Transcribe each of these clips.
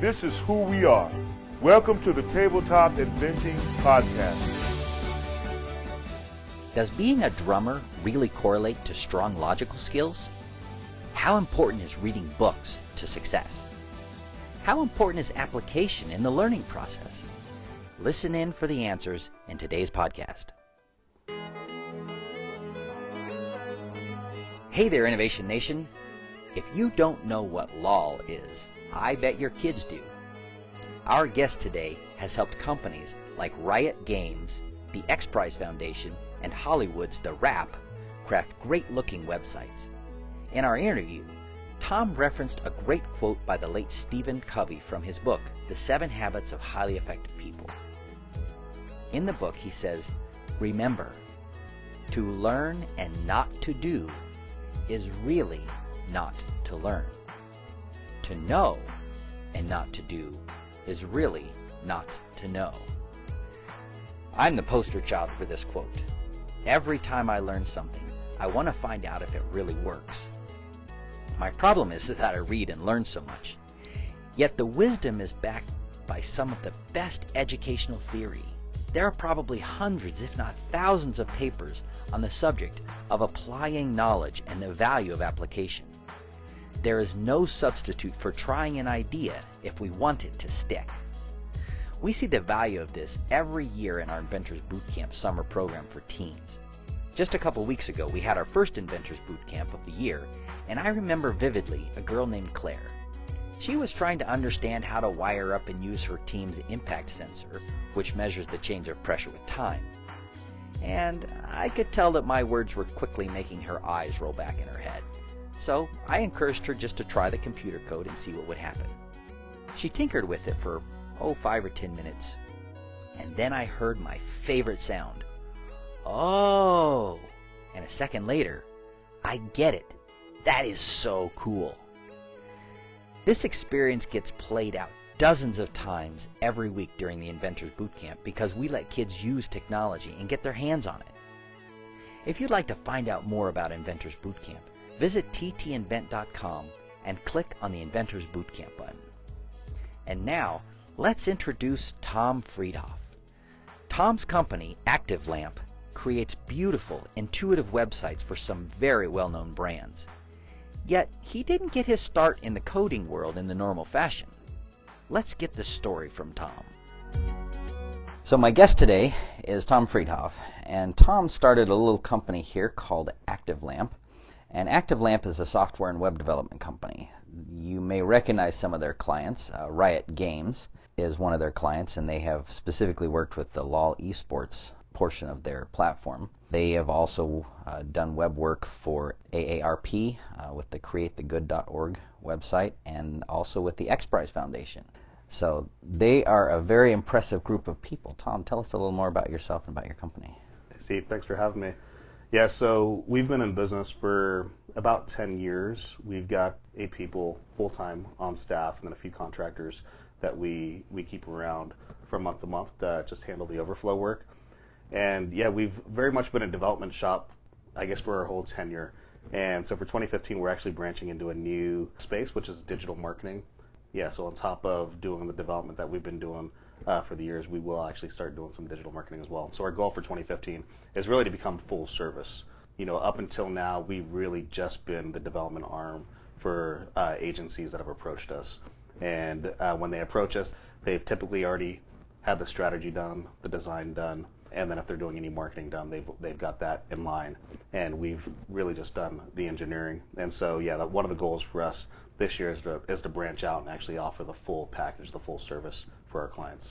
This is who we are. Welcome to the Tabletop Inventing Podcast. Does being a drummer really correlate to strong logical skills? How important is reading books to success? How important is application in the learning process? Listen in for the answers in today's podcast. Hey there, Innovation Nation. If you don't know what LOL is, I bet your kids do. Our guest today has helped companies like Riot Games, the X Prize Foundation, and Hollywood's The Wrap craft great looking websites. In our interview, Tom referenced a great quote by the late Stephen Covey from his book, The Seven Habits of Highly Effective People. In the book, he says, Remember, to learn and not to do is really not to learn. To know and not to do is really not to know. I'm the poster child for this quote. Every time I learn something, I want to find out if it really works. My problem is that I read and learn so much. Yet the wisdom is backed by some of the best educational theory. There are probably hundreds, if not thousands, of papers on the subject of applying knowledge and the value of application. There is no substitute for trying an idea if we want it to stick. We see the value of this every year in our Inventors Bootcamp summer program for teens. Just a couple weeks ago, we had our first Inventors Bootcamp of the year, and I remember vividly a girl named Claire. She was trying to understand how to wire up and use her team's impact sensor, which measures the change of pressure with time. And I could tell that my words were quickly making her eyes roll back in her head. So I encouraged her just to try the computer code and see what would happen. She tinkered with it for oh, five or ten minutes. And then I heard my favorite sound. Oh! And a second later, I get it. That is so cool. This experience gets played out dozens of times every week during the Inventors Bootcamp because we let kids use technology and get their hands on it. If you'd like to find out more about Inventors Bootcamp, visit ttinvent.com and click on the Inventors Bootcamp button. And now, let's introduce Tom Friedhof. Tom's company, ActiveLamp, creates beautiful, intuitive websites for some very well-known brands. Yet, he didn't get his start in the coding world in the normal fashion. Let's get the story from Tom. So my guest today is Tom Friedhof, and Tom started a little company here called ActiveLamp. And ActiveLamp is a software and web development company. You may recognize some of their clients. Uh, Riot Games is one of their clients, and they have specifically worked with the LOL esports portion of their platform. They have also uh, done web work for AARP uh, with the createthegood.org website and also with the X Prize Foundation. So they are a very impressive group of people. Tom, tell us a little more about yourself and about your company. Steve, thanks for having me. Yeah, so we've been in business for about 10 years. We've got eight people full time on staff and then a few contractors that we, we keep around from month to month to just handle the overflow work. And yeah, we've very much been a development shop, I guess, for our whole tenure. And so for 2015, we're actually branching into a new space, which is digital marketing. Yeah, so on top of doing the development that we've been doing uh, for the years, we will actually start doing some digital marketing as well. So our goal for 2015 is really to become full service. You know, up until now, we've really just been the development arm for uh, agencies that have approached us. And uh, when they approach us, they've typically already had the strategy done, the design done, and then if they're doing any marketing done, they've they've got that in line. And we've really just done the engineering. And so yeah, that, one of the goals for us this year is to is to branch out and actually offer the full package, the full service for our clients.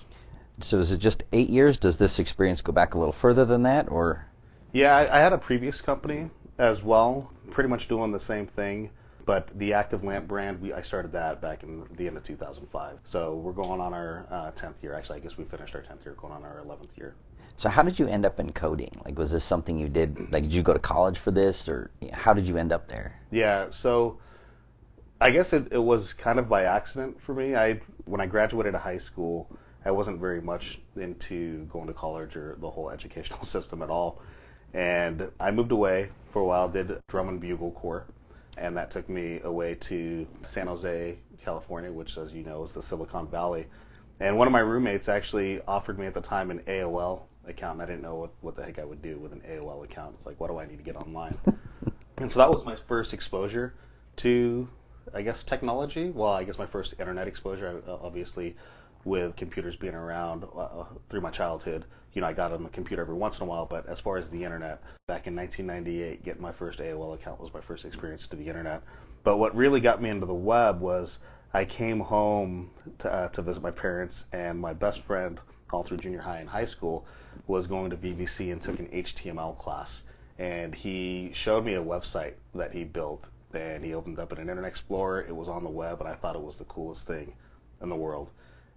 So is it just eight years? Does this experience go back a little further than that, or? Yeah, I, I had a previous company as well, pretty much doing the same thing But the ActiveLamp brand, we I started that back in the end of 2005. So we're going on our uh, 10th year. Actually, I guess we finished our 10th year, going on our 11th year. So how did you end up in coding? Like, was this something you did? Like, did you go to college for this, or how did you end up there? Yeah. So I guess it, it was kind of by accident for me. I when I graduated high school, I wasn't very much into going to college or the whole educational system at all. And I moved away for a while, did drum and bugle corps, and that took me away to San Jose, California, which, as you know, is the Silicon Valley. And one of my roommates actually offered me at the time an AOL account, and I didn't know what, what the heck I would do with an AOL account. It's like, what do I need to get online? and so that was my first exposure to, I guess, technology. Well, I guess my first internet exposure, obviously, with computers being around uh, through my childhood. You know, I got on the computer every once in a while, but as far as the internet, back in 1998, getting my first AOL account was my first experience to the internet. But what really got me into the web was I came home to, uh, to visit my parents, and my best friend all through junior high and high school was going to VVC and took an HTML class. And he showed me a website that he built, and he opened up an Internet Explorer. It was on the web, and I thought it was the coolest thing in the world.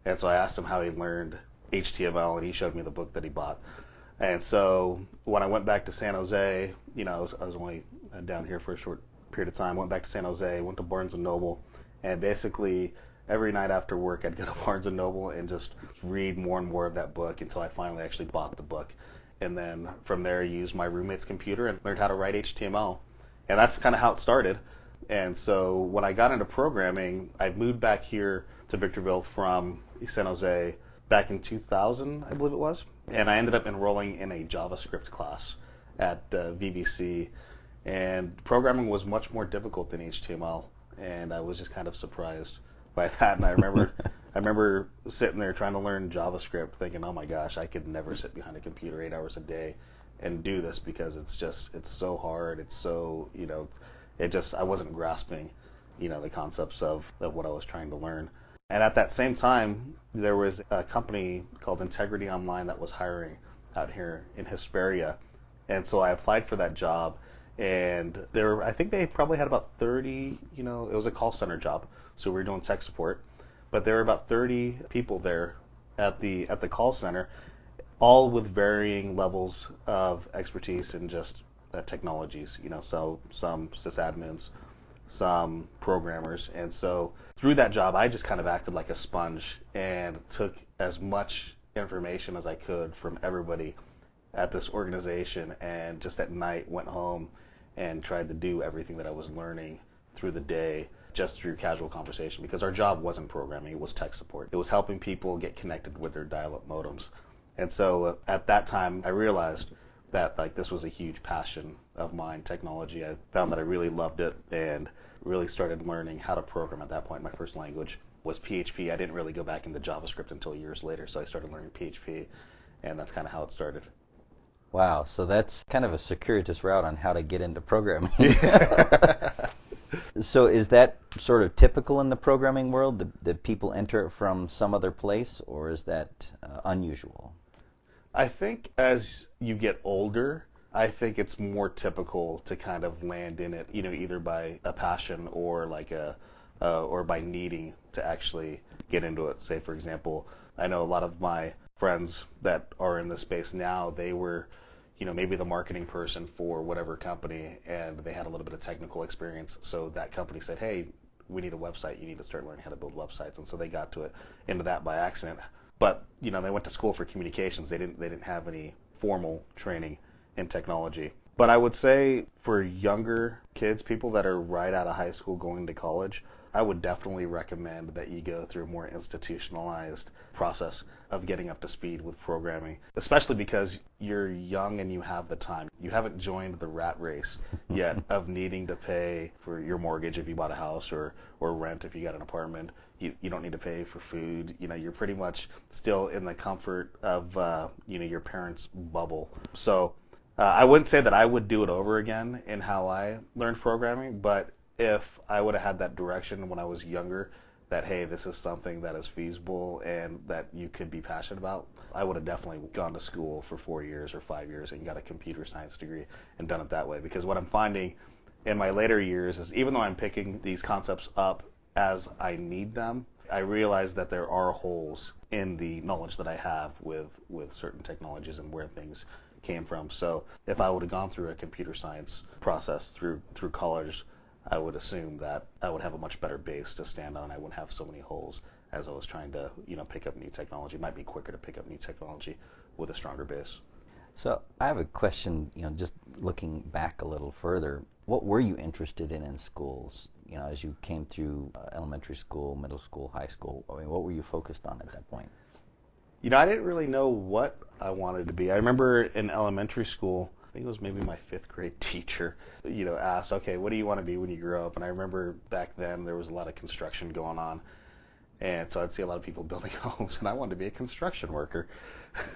And so I asked him how he learned HTML, and he showed me the book that he bought. And so when I went back to San Jose, you know, I was, I was only uh, down here for a short period of time. Went back to San Jose, went to Barnes and Noble, and basically every night after work, I'd go to Barnes and Noble and just read more and more of that book until I finally actually bought the book. And then from there, I used my roommate's computer and learned how to write HTML. And that's kind of how it started. And so when I got into programming, I moved back here to Victorville from San Jose back in 2000, I believe it was. And I ended up enrolling in a JavaScript class at uh, VVC. And programming was much more difficult than HTML. And I was just kind of surprised by that. And I remember, I remember sitting there trying to learn JavaScript, thinking, "Oh my gosh, I could never sit behind a computer eight hours a day and do this because it's just, it's so hard. It's so, you know, it just, I wasn't grasping, you know, the concepts of, of what I was trying to learn." And at that same time, there was a company called Integrity Online that was hiring out here in Hesperia. And so I applied for that job. And there, I think they probably had about 30, you know, it was a call center job. So we were doing tech support. But there were about 30 people there at the at the call center, all with varying levels of expertise in just uh, technologies. You know, so some sysadmins, some programmers, and so through that job, I just kind of acted like a sponge and took as much information as I could from everybody at this organization, and just at night went home and tried to do everything that I was learning through the day just through casual conversation because our job wasn't programming, it was tech support. It was helping people get connected with their dial-up modems. And so uh, at that time I realized that like this was a huge passion of mine, technology. I found that I really loved it and really started learning how to program at that point. My first language was PHP. I didn't really go back into JavaScript until years later, so I started learning PHP, and that's kind of how it started. Wow, so that's kind of a circuitous route on how to get into programming. so is that sort of typical in the programming world that, that people enter it from some other place, or is that uh, unusual? I think as you get older, I think it's more typical to kind of land in it, you know, either by a passion or like a, uh, or by needing to actually get into it. Say, for example, I know a lot of my friends that are in the space now, they were, you know, maybe the marketing person for whatever company, and they had a little bit of technical experience. So that company said, hey, we need a website. You need to start learning how to build websites. And so they got to it into that by accident. But you know, they went to school for communications. They didn't they didn't have any formal training in technology. But I would say for younger kids, people that are right out of high school going to college, I would definitely recommend that you go through a more institutionalized process of getting up to speed with programming, especially because you're young and you have the time. You haven't joined the rat race yet of needing to pay for your mortgage if you bought a house or, or rent if you got an apartment. You, you don't need to pay for food. You know, you're pretty much still in the comfort of, uh, you know, your parents' bubble. So uh, I wouldn't say that I would do it over again in how I learned programming, but if I would have had that direction when I was younger, that hey, this is something that is feasible and that you could be passionate about, I would have definitely gone to school for four years or five years and got a computer science degree and done it that way. Because what I'm finding in my later years is even though I'm picking these concepts up as I need them, I realize that there are holes in the knowledge that I have with with certain technologies and where things came from. So if I would have gone through a computer science process through through college, I would assume that I would have a much better base to stand on. I wouldn't have so many holes as I was trying to you know pick up new technology. It might be quicker to pick up new technology with a stronger base. So I have a question, you know, just looking back a little further, what were you interested in in schools? You know, as you came through uh, elementary school, middle school, high school, I mean, what were you focused on at that point? You know, I didn't really know what I wanted to be. I remember in elementary school, I think it was maybe my fifth grade teacher, you know, asked, okay, what do you want to be when you grow up? And I remember back then there was a lot of construction going on. And so I'd see a lot of people building homes, and I wanted to be a construction worker.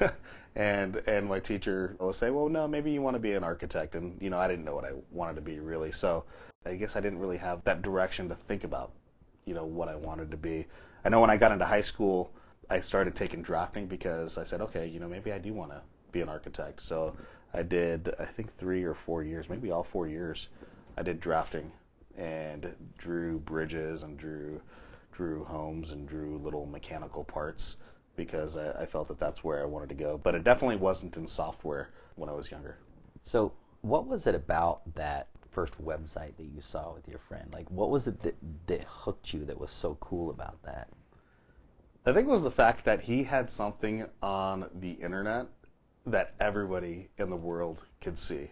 and and my teacher would say, well, no, maybe you want to be an architect. And you know, I didn't know what I wanted to be really. So I guess I didn't really have that direction to think about, you know, what I wanted to be. I know when I got into high school, I started taking drafting because I said, okay, you know, maybe I do want to be an architect. So I did, I think three or four years, maybe all four years, I did drafting and drew bridges and drew drew homes and drew little mechanical parts because I, I felt that that's where I wanted to go. But it definitely wasn't in software when I was younger. So what was it about that first website that you saw with your friend? Like, what was it that, that hooked you that was so cool about that? I think it was the fact that he had something on the internet that everybody in the world could see.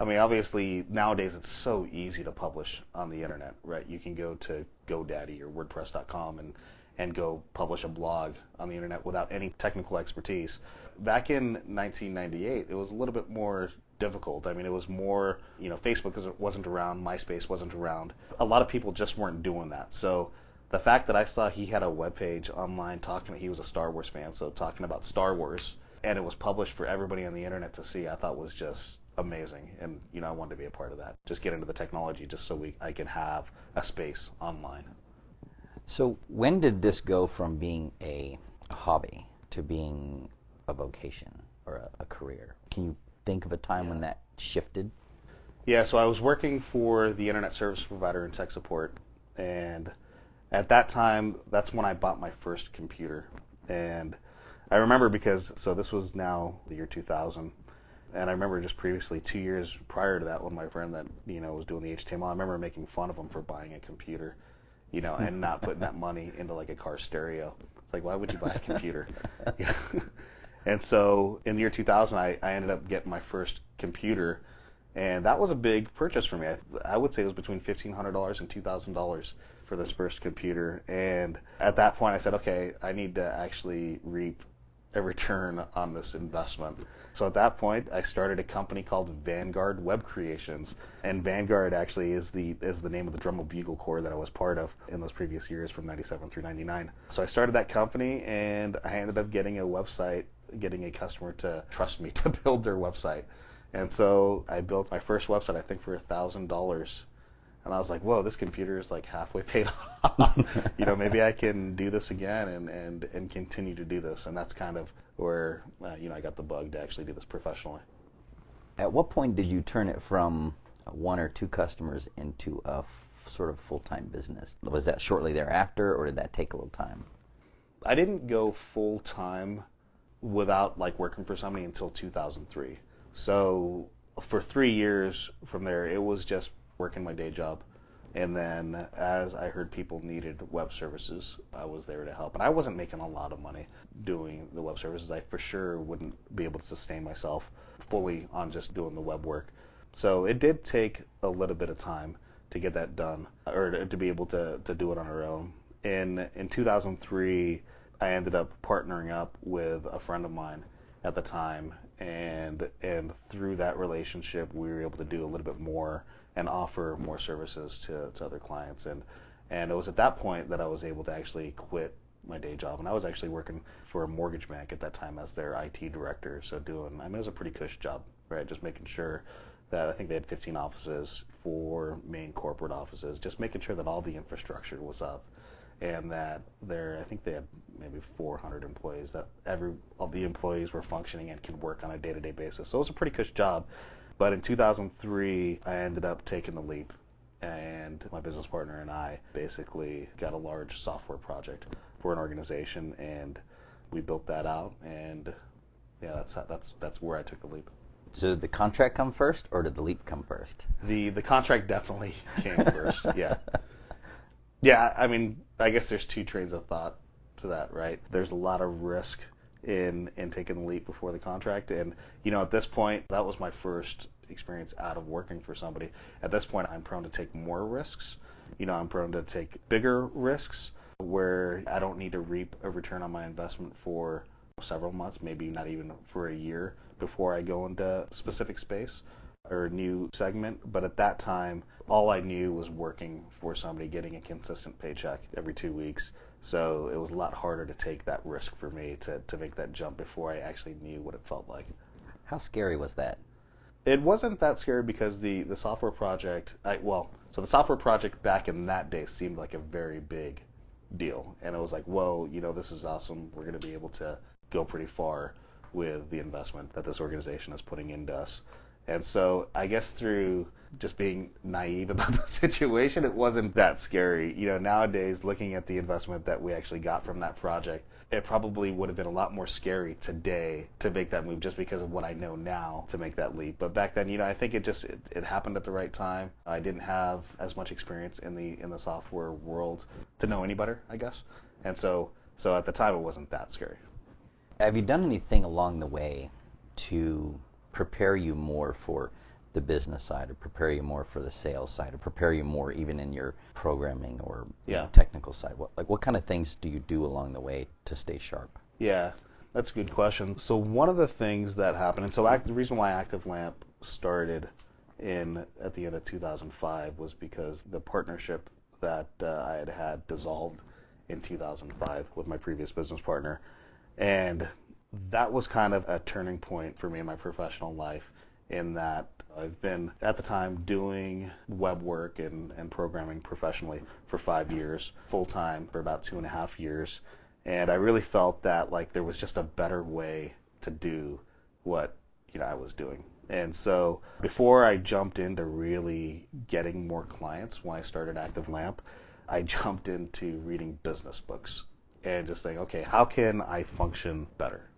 I mean, obviously nowadays it's so easy to publish on the internet, right? You can go to GoDaddy or WordPress.com and and go publish a blog on the internet without any technical expertise. Back in 1998, it was a little bit more difficult. I mean, it was more, you know, Facebook wasn't around, MySpace wasn't around. A lot of people just weren't doing that. So the fact that I saw he had a web page online talking, he was a Star Wars fan, so talking about Star Wars, and it was published for everybody on the internet to see, I thought was just amazing. And you know, I wanted to be a part of that. Just get into the technology, just so we I can have a space online. So when did this go from being a hobby to being a vocation or a, a career? Can you think of a time yeah. when that shifted? Yeah, so I was working for the internet service provider in tech support, and at that time, that's when I bought my first computer. And I remember because, so this was now the year 2000, and I remember just previously, two years prior to that, when my friend that you know was doing the HTML, I remember making fun of him for buying a computer, you know, and not putting that money into like a car stereo. It's like, why would you buy a computer? And so in the year 2000, I, I ended up getting my first computer, and that was a big purchase for me. I, I would say it was between $1,500 and $2,000 for this first computer. And at that point, I said, okay, I need to actually reap a return on this investment. So at that point, I started a company called Vanguard Web Creations, and Vanguard actually is the is the name of the Dremel Bugle Corps that I was part of in those previous years from 97 through 99. So I started that company, and I ended up getting a website, getting a customer to trust me to build their website. And so I built my first website, I think, for a thousand dollars and I was like, whoa, this computer is like halfway paid off. you know, maybe I can do this again and, and, and continue to do this. And that's kind of where, uh, you know, I got the bug to actually do this professionally. At what point did you turn it from one or two customers into a f- sort of full-time business? Was that shortly thereafter, or did that take a little time? I didn't go full-time without like working for somebody until 2003. So for three years from there, it was just working my day job. And then as I heard people needed web services, I was there to help. And I wasn't making a lot of money doing the web services. I for sure wouldn't be able to sustain myself fully on just doing the web work. So it did take a little bit of time to get that done or to, be able to, to do it on our own. In in 2003, I ended up partnering up with a friend of mine at the time and and through that relationship we were able to do a little bit more and offer more services to, to other clients. And and it was at that point that I was able to actually quit my day job. And I was actually working for a mortgage bank at that time as their IT director. So doing, I mean, it was a pretty cush job, right? Just making sure that I think they had 15 offices, four main corporate offices, just making sure that all the infrastructure was up and that there, I think they had maybe 400 employees that every all the employees were functioning and could work on a day-to-day basis. So it was a pretty cush job. But in 2003, I ended up taking the leap, and my business partner and I basically got a large software project for an organization, and we built that out, and yeah, that's that's that's where I took the leap. So did the contract come first, or did the leap come first? The the contract definitely came first. Yeah. Yeah, I mean, I guess there's two trains of thought to that, right? There's a lot of risk in in taking the leap before the contract, and you know, at this point, that was my first experience out of working for somebody. At this point, I'm prone to take more risks. You know, I'm prone to take bigger risks where I don't need to reap a return on my investment for several months, maybe not even for a year before I go into specific space or a new segment. But at that time, all I knew was working for somebody, getting a consistent paycheck every two weeks. So it was a lot harder to take that risk for me to, to make that jump before I actually knew what it felt like. How scary was that? It wasn't that scary because the, the software project, I, well, so the software project back in that day seemed like a very big deal. And it was like, whoa, you know, this is awesome. We're going to be able to go pretty far with the investment that this organization is putting into us. And so I guess through just being naive about the situation, it wasn't that scary. You know, nowadays, looking at the investment that we actually got from that project, it probably would have been a lot more scary today to make that move just because of what I know now to make that leap. But back then, you know, I think it just it, it happened at the right time. I didn't have as much experience in the in the software world to know any better, I guess. And so so at the time, it wasn't that scary. Have you done anything along the way to prepare you more for the business side or prepare you more for the sales side or prepare you more even in your programming or yeah. technical side? What like what kind of things do you do along the way to stay sharp? Yeah that's a good question. So one of the things that happened and so act, the reason why active lamp started in at the end of 2005 was because the partnership that uh, i had had dissolved in 2005 with my previous business partner. And that was kind of a turning point for me in my professional life in that I've been at the time doing web work and, and programming professionally for five years, full time for about two and a half years. And I really felt that like there was just a better way to do what you know I was doing. And so before I jumped into really getting more clients when I started ActiveLamp, I jumped into reading business books and just saying, okay, how can I function better?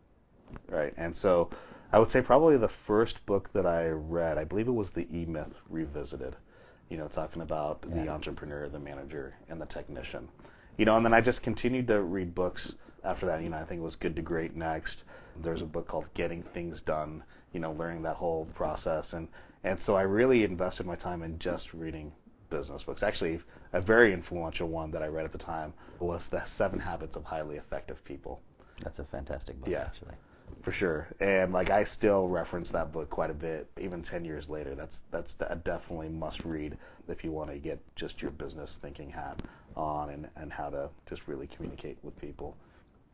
Right. And so I would say probably the first book that I read, I believe it was The E Myth Revisited, you know, talking about yeah. the entrepreneur, the manager, and the technician. You know, and then I just continued to read books after that. You know, I think it was Good to Great next. There's a book called Getting Things Done, you know, learning that whole process. And, and so I really invested my time in just reading business books. Actually, a very influential one that I read at the time was The Seven Habits of Highly Effective People. That's a fantastic book, yeah. actually for sure. And like I still reference that book quite a bit, even 10 years later. That's that's a definitely must read if you want to get just your business thinking hat on and, and how to just really communicate with people.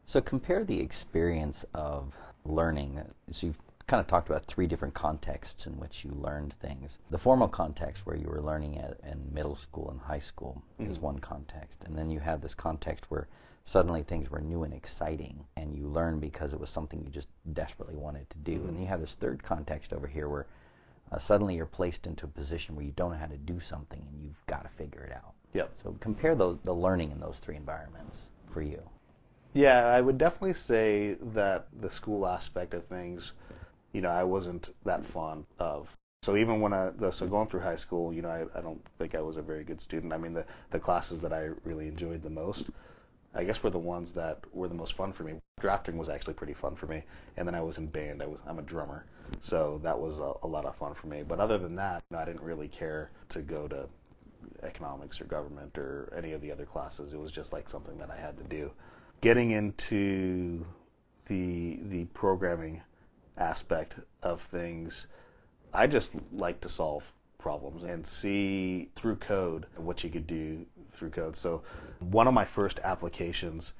So compare the experience of learning. So you've kind of talked about three different contexts in which you learned things. The formal context where you were learning at, in middle school and high school mm-hmm. is one context, and then you had this context where suddenly things were new and exciting and you learned because it was something you just desperately wanted to do. Mm-hmm. And you have this third context over here where uh, suddenly you're placed into a position where you don't know how to do something and you've got to figure it out. Yep. So compare the, the learning in those three environments for you. Yeah, I would definitely say that the school aspect of things, you know, I wasn't that fond of. So even when I, so going through high school, you know, I, I don't think I was a very good student. I mean, the, the classes that I really enjoyed the most I guess were the ones that were the most fun for me. Drafting was actually pretty fun for me, and then I was in band. I was I'm a drummer, so that was a, a lot of fun for me. But other than that, I didn't really care to go to economics or government or any of the other classes. It was just like something that I had to do. Getting into the the programming aspect of things, I just like to solve problems and see through code what you could do through code. So one of my first applications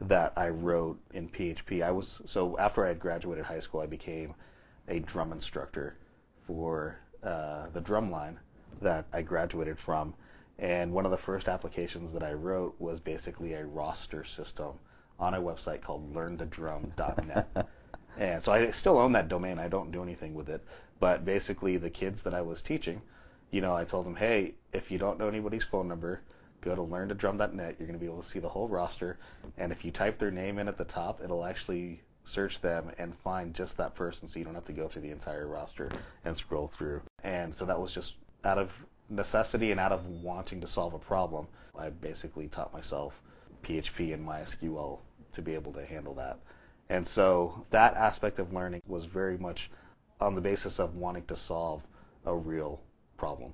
that I wrote in PHP, I was so after I had graduated high school, I became a drum instructor for uh, the drum line that I graduated from. And one of the first applications that I wrote was basically a roster system on a website called learntodrum.net. And so I still own that domain. I don't do anything with it. But basically, the kids that I was teaching, you know, I told them, hey, if you don't know anybody's phone number, go to learntodrum.net. You're going to be able to see the whole roster. And if you type their name in at the top, it'll actually search them and find just that person so you don't have to go through the entire roster and scroll through. And so that was just out of necessity and out of wanting to solve a problem. I basically taught myself PHP and MySQL to be able to handle that. And so that aspect of learning was very much on the basis of wanting to solve a real problem.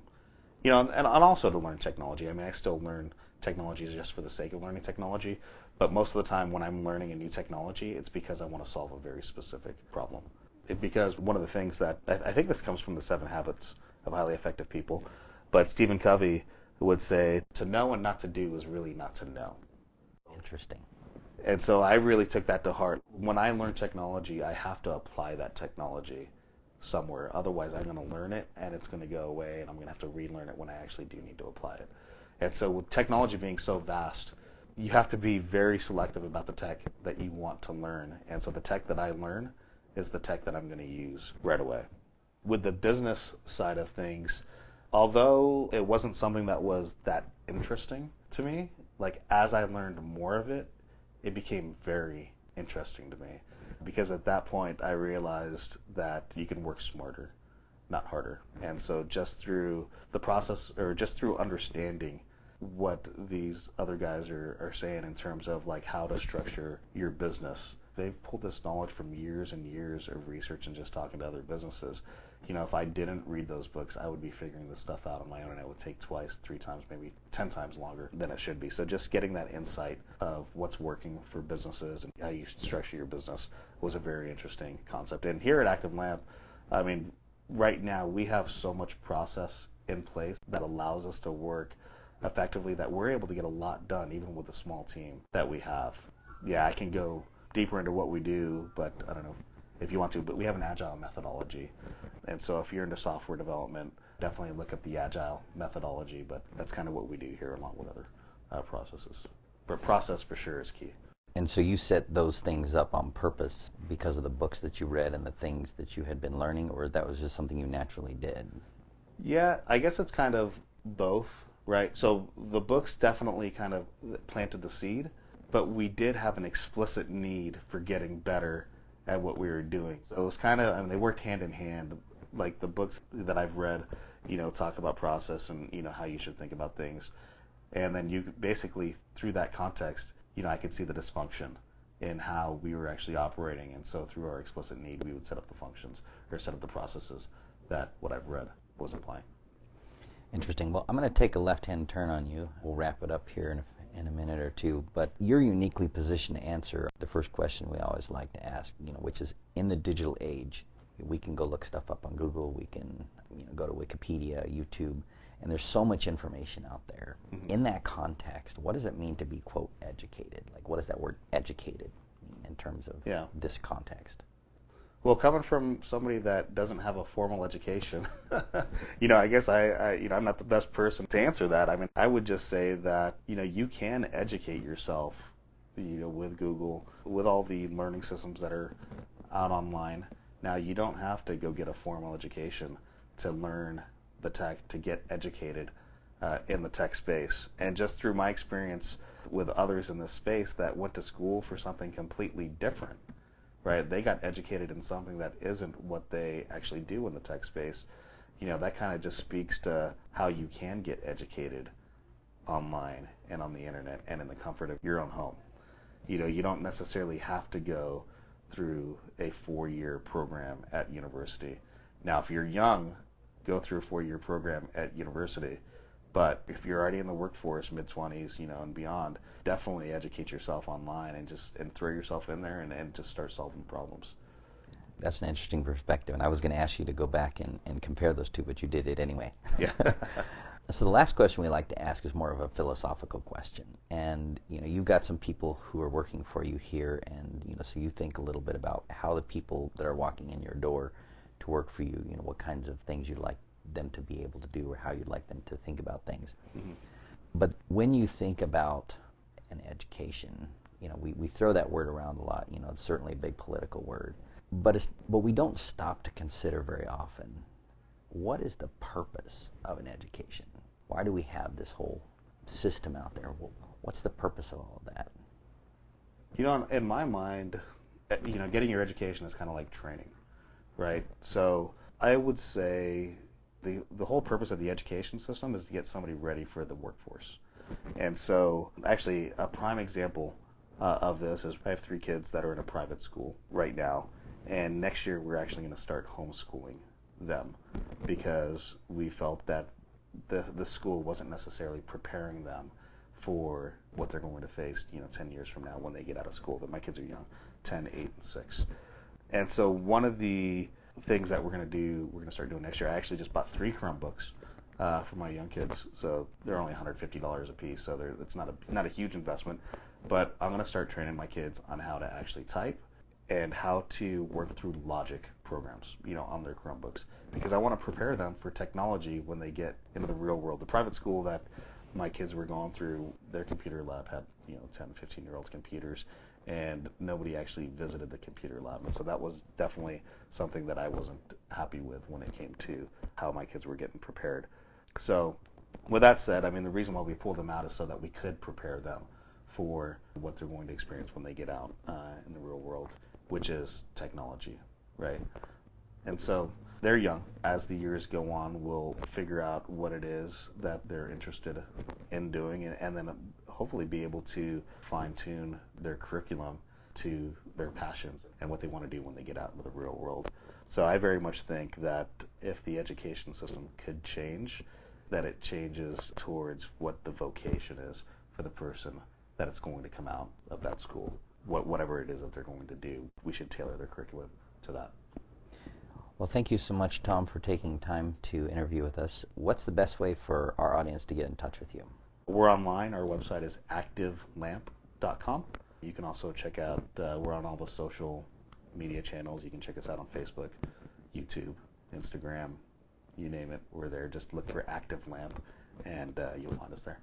You know, and, and also to learn technology. I mean, I still learn technology just for the sake of learning technology, but most of the time when I'm learning a new technology, it's because I want to solve a very specific problem. It, because one of the things that I, I think this comes from the Seven Habits of Highly Effective People, but Stephen Covey would say to know and not to do is really not to know. Interesting. And so I really took that to heart. When I learn technology, I have to apply that technology somewhere. Otherwise, I'm going to learn it and it's going to go away, and I'm going to have to relearn it when I actually do need to apply it. And so, with technology being so vast, you have to be very selective about the tech that you want to learn. And so, the tech that I learn is the tech that I'm going to use right away. With the business side of things, although it wasn't something that was that interesting to me, like as I learned more of it, it became very interesting to me because at that point I realized that you can work smarter, not harder. And so just through the process or just through understanding what these other guys are, are saying in terms of like how to structure your business, they've pulled this knowledge from years and years of research and just talking to other businesses you know, if I didn't read those books, I would be figuring this stuff out on my own, and it would take twice, three times, maybe ten times longer than it should be. So just getting that insight of what's working for businesses and how you structure your business was a very interesting concept. And here at ActiveLamp, I mean, right now we have so much process in place that allows us to work effectively that we're able to get a lot done even with the small team that we have. Yeah, I can go deeper into what we do, but I don't know if you want to, but we have an agile methodology. And so if you're into software development, definitely look up the agile methodology, but that's kind of what we do here along with other uh, processes. But process for sure is key. And so you set those things up on purpose because of the books that you read and the things that you had been learning, or that was just something you naturally did? Yeah, I guess it's kind of both, right? So the books definitely kind of planted the seed, but we did have an explicit need for getting better at what we were doing. So it was kind of, I mean, they worked hand in hand. Like the books that I've read, you know, talk about process and, you know, how you should think about things. And then you basically, through that context, you know, I could see the dysfunction in how we were actually operating. And so through our explicit need, we would set up the functions or set up the processes that what I've read was applying. Interesting. Well, I'm going to take a left hand turn on you. We'll wrap it up here in a in a minute or two, but you're uniquely positioned to answer the first question we always like to ask, you know, which is in the digital age, we can go look stuff up on Google, we can, you know, go to Wikipedia, YouTube, and there's so much information out there. Mm-hmm. In that context, what does it mean to be quote educated? Like what does that word educated mean in terms of yeah. this context? Well, coming from somebody that doesn't have a formal education, you know, I guess I, I, you know, I'm not the best person to answer that. I mean, I would just say that, you know, you can educate yourself, you know, with Google, with all the learning systems that are out online. Now, you don't have to go get a formal education to learn the tech, to get educated uh, in the tech space. And just through my experience with others in this space that went to school for something completely different right? They got educated in something that isn't what they actually do in the tech space. You know, that kind of just speaks to how you can get educated online and on the internet and in the comfort of your own home. You know, you don't necessarily have to go through a four-year program at university. Now, if you're young, go through a four-year program at university but if you're already in the workforce, mid 20s, you know, and beyond, definitely educate yourself online and just and throw yourself in there and, and just start solving problems. That's an interesting perspective, and I was going to ask you to go back and, and compare those two, but you did it anyway. Yeah. so the last question we like to ask is more of a philosophical question, and you know you've got some people who are working for you here, and you know so you think a little bit about how the people that are walking in your door to work for you, you know what kinds of things you'd like them to be able to do or how you'd like them to think about things. Mm-hmm. But when you think about an education, you know, we, we throw that word around a lot. You know, it's certainly a big political word. but it's, but we don't stop to consider very often what is the purpose of an education? Why do we have this whole system out there? What's the purpose of all of that? You know, in my mind, eh, you know, getting your education is kind of like training, right? So I would say the the whole purpose of the education system is to get somebody ready for the workforce. And so, actually, a prime example uh, of this is I have three kids that are in a private school right now, and next year we're actually going to start homeschooling them because we felt that the the school wasn't necessarily preparing them for what they're going to face, you know, 10 years from now when they get out of school. That my kids are young, 10, 8, and 6. And so one of the things that we're going to do, we're going to start doing next year. I actually just bought three Chromebooks uh, for my young kids, so they're only $150 a piece, so it's not a not a huge investment. But I'm going to start training my kids on how to actually type and how to work through logic programs, you know, on their Chromebooks, because I want to prepare them for technology when they get into the real world. The private school that my kids were going through, their computer lab had, you know, 10, 15 year old computers, and nobody actually visited the computer lab. And so that was definitely something that I wasn't happy with when it came to how my kids were getting prepared. So, with that said, I mean, the reason why we pulled them out is so that we could prepare them for what they're going to experience when they get out uh, in the real world, which is technology, right? And so they're young. As the years go on, we'll figure out what it is that they're interested in doing, and, and then uh, hopefully be able to fine tune their curriculum to their passions and what they want to do when they get out into the real world. So I very much think that if the education system could change, that it changes towards what the vocation is for the person that it's going to come out of that school. What, whatever it is that they're going to do, we should tailor their curriculum to that. Well, thank you so much, Tom, for taking time to interview with us. What's the best way for our audience to get in touch with you? We're online. Our website is activelamp.com. You can also check out, uh, we're on all the social media channels. You can check us out on Facebook, YouTube, Instagram, you name it. We're there. Just look for ActiveLamp and uh, you'll find us there.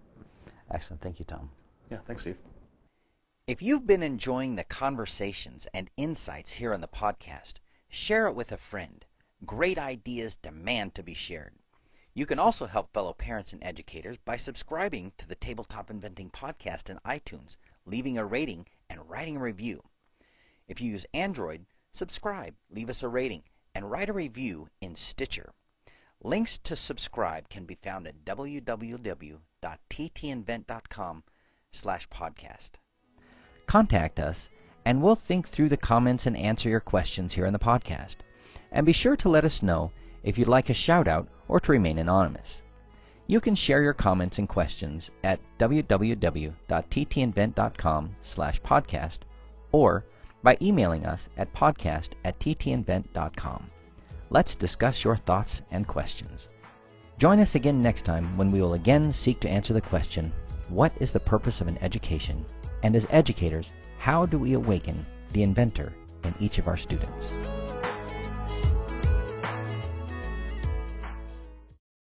Excellent. Thank you, Tom. Yeah, thanks, Steve. If you've been enjoying the conversations and insights here on the podcast, share it with a friend. Great ideas demand to be shared. You can also help fellow parents and educators by subscribing to the Tabletop Inventing podcast in iTunes, leaving a rating, and writing a review. If you use Android, subscribe, leave us a rating, and write a review in Stitcher. Links to subscribe can be found at www.ttinvent.com slash podcast. Contact us, and we'll think through the comments and answer your questions here in the podcast. And be sure to let us know if you'd like a shout out or to remain anonymous. You can share your comments and questions at www.ttinvent.com slash podcast or by emailing us at podcast at ttinvent.com. Let's discuss your thoughts and questions. Join us again next time when we will again seek to answer the question, what is the purpose of an education? And as educators, how do we awaken the inventor in each of our students?